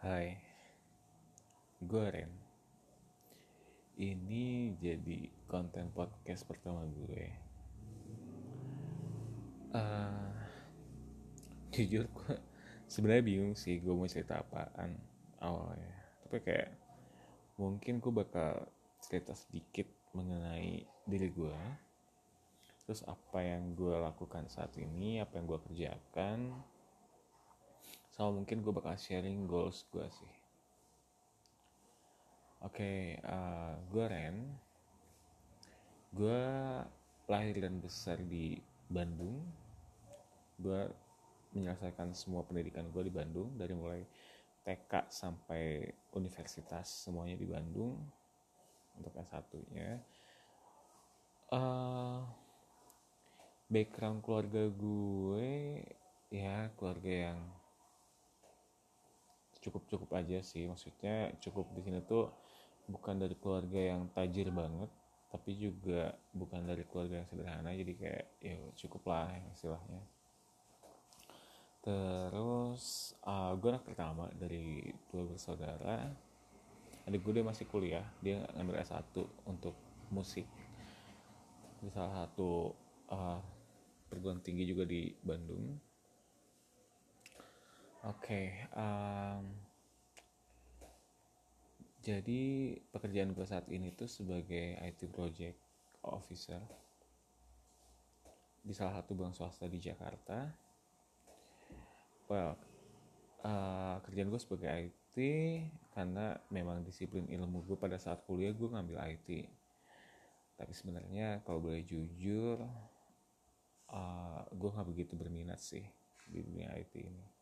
Hai, gue Ren. Ini jadi konten podcast pertama gue. Uh, jujur gue sebenarnya bingung sih gue mau cerita apaan awalnya. Tapi kayak mungkin gue bakal cerita sedikit mengenai diri gue. Terus apa yang gue lakukan saat ini, apa yang gue kerjakan, sama mungkin gue bakal sharing goals gue sih. Oke okay, uh, gue Ren. Gue lahir dan besar di Bandung. Gue menyelesaikan semua pendidikan gue di Bandung dari mulai TK sampai universitas semuanya di Bandung untuk S1 nya uh, background keluarga gue ya keluarga yang cukup cukup aja sih. Maksudnya cukup di sini tuh bukan dari keluarga yang tajir banget tapi juga bukan dari keluarga yang sederhana. Jadi kayak ya cukup lah istilahnya. Terus uh, gue anak pertama dari dua bersaudara. Adik gue dia masih kuliah dia ngambil S1 untuk musik. Di salah satu uh, perguruan tinggi juga di Bandung Oke, okay, um, jadi pekerjaan gue saat ini tuh sebagai IT project officer di salah satu bank swasta di Jakarta. Well, uh, kerjaan gue sebagai IT karena memang disiplin ilmu gue pada saat kuliah gue ngambil IT. Tapi sebenarnya kalau boleh jujur, uh, gue nggak begitu berminat sih di dunia IT ini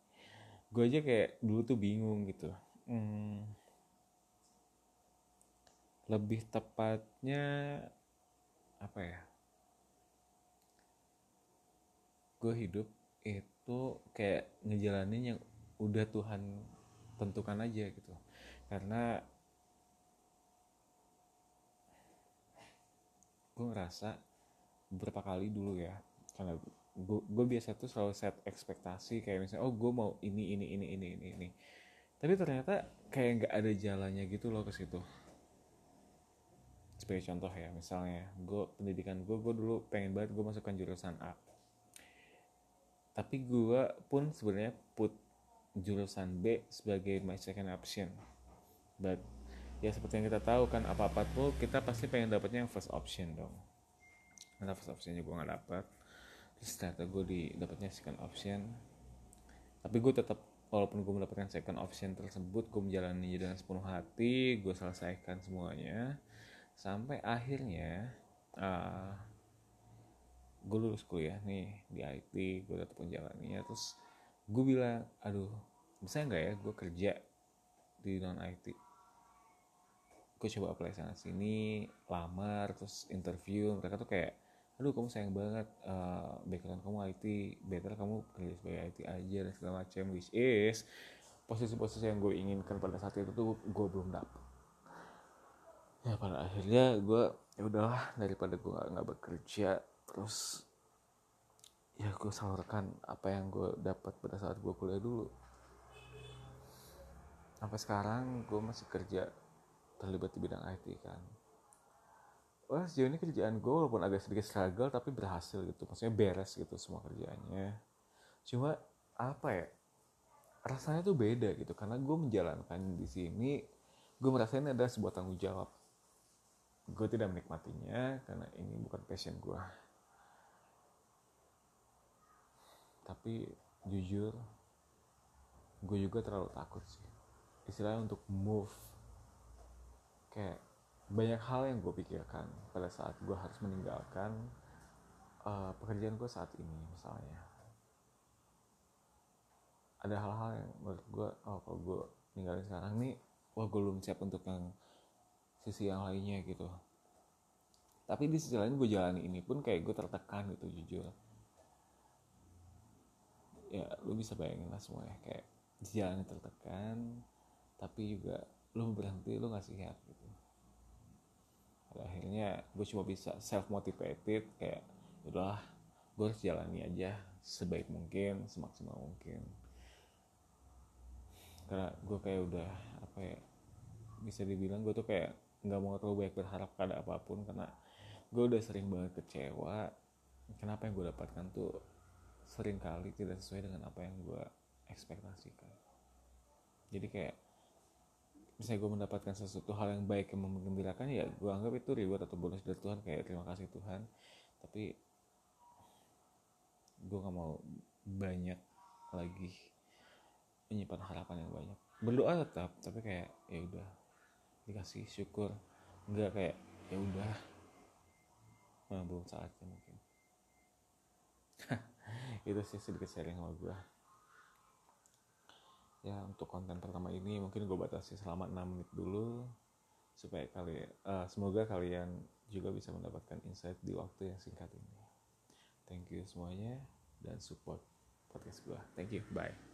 gue aja kayak dulu tuh bingung gitu. Hmm, lebih tepatnya apa ya? Gue hidup itu kayak ngejalanin yang udah Tuhan tentukan aja gitu. Karena gue ngerasa beberapa kali dulu ya karena gue biasa tuh selalu set ekspektasi kayak misalnya oh gue mau ini ini ini ini ini ini. Tapi ternyata kayak nggak ada jalannya gitu loh ke situ. Sebagai contoh ya misalnya gue pendidikan gue gue dulu pengen banget gue masukkan jurusan A. Tapi gue pun sebenarnya put jurusan B sebagai my second option. But ya seperti yang kita tahu kan apa apa tuh kita pasti pengen dapetnya yang first option dong. Karena first optionnya gue nggak dapet terus ternyata gue di dapatnya second option. Tapi gue tetap walaupun gue mendapatkan second option tersebut gue menjalani dengan sepenuh hati gue selesaikan semuanya. Sampai akhirnya uh, gue lulus kuliah nih di IT gue tetap menjalaninya. Terus gue bilang aduh bisa nggak ya gue kerja di non IT gue coba apply sana sini lamar terus interview. Mereka tuh kayak aduh kamu sayang banget uh, background kamu IT better kamu kerja sebagai IT aja dan segala macam which is posisi-posisi yang gue inginkan pada saat itu tuh gue belum dapet. Ya pada akhirnya gue ya udahlah daripada gue nggak bekerja terus ya gue salurkan apa yang gue dapat pada saat gue kuliah dulu. Sampai sekarang gue masih kerja terlibat di bidang IT kan wah sejauh ini kerjaan gue walaupun agak sedikit struggle tapi berhasil gitu. Maksudnya beres gitu semua kerjaannya. Cuma apa ya rasanya tuh beda gitu. Karena gue menjalankan di sini gue merasa ini adalah sebuah tanggung jawab. Gue tidak menikmatinya karena ini bukan passion gue tapi jujur gue juga terlalu takut sih. Istilahnya untuk move. Kayak banyak hal yang gue pikirkan pada saat gue harus meninggalkan uh, pekerjaan gue saat ini misalnya. Ada hal-hal yang menurut gue oh kalau gue ninggalin sekarang nih wah gue belum siap untuk yang sisi yang lainnya gitu. Tapi di sisi lain gue jalani ini pun kayak gue tertekan gitu jujur. Ya lu bisa bayangin lah semuanya kayak jalan tertekan tapi juga lu berhenti lu ngasih siap gitu akhirnya gue cuma bisa self motivated kayak udahlah gue harus jalani aja sebaik mungkin semaksimal mungkin. Karena gue kayak udah apa ya bisa dibilang gue tuh kayak nggak mau terlalu banyak berharap pada apa pun karena gue udah sering banget kecewa kenapa yang gue dapatkan tuh sering kali tidak sesuai dengan apa yang gue ekspektasikan. Jadi kayak misalnya gue mendapatkan sesuatu hal yang baik yang menggembirakan ya gue anggap itu reward atau bonus dari Tuhan kayak terima kasih Tuhan. Tapi gue gak mau banyak lagi menyimpan harapan yang banyak. Berdoa tetap tapi kayak ya udah dikasih syukur. Nggak kayak ya udah belum saatnya mungkin. Itu sih sedikit sharing sama gue ya untuk konten pertama ini mungkin gue batasi selama 6 menit dulu supaya kalian uh, semoga kalian juga bisa mendapatkan insight di waktu yang singkat ini. Thank you semuanya dan support podcast gue thank you bye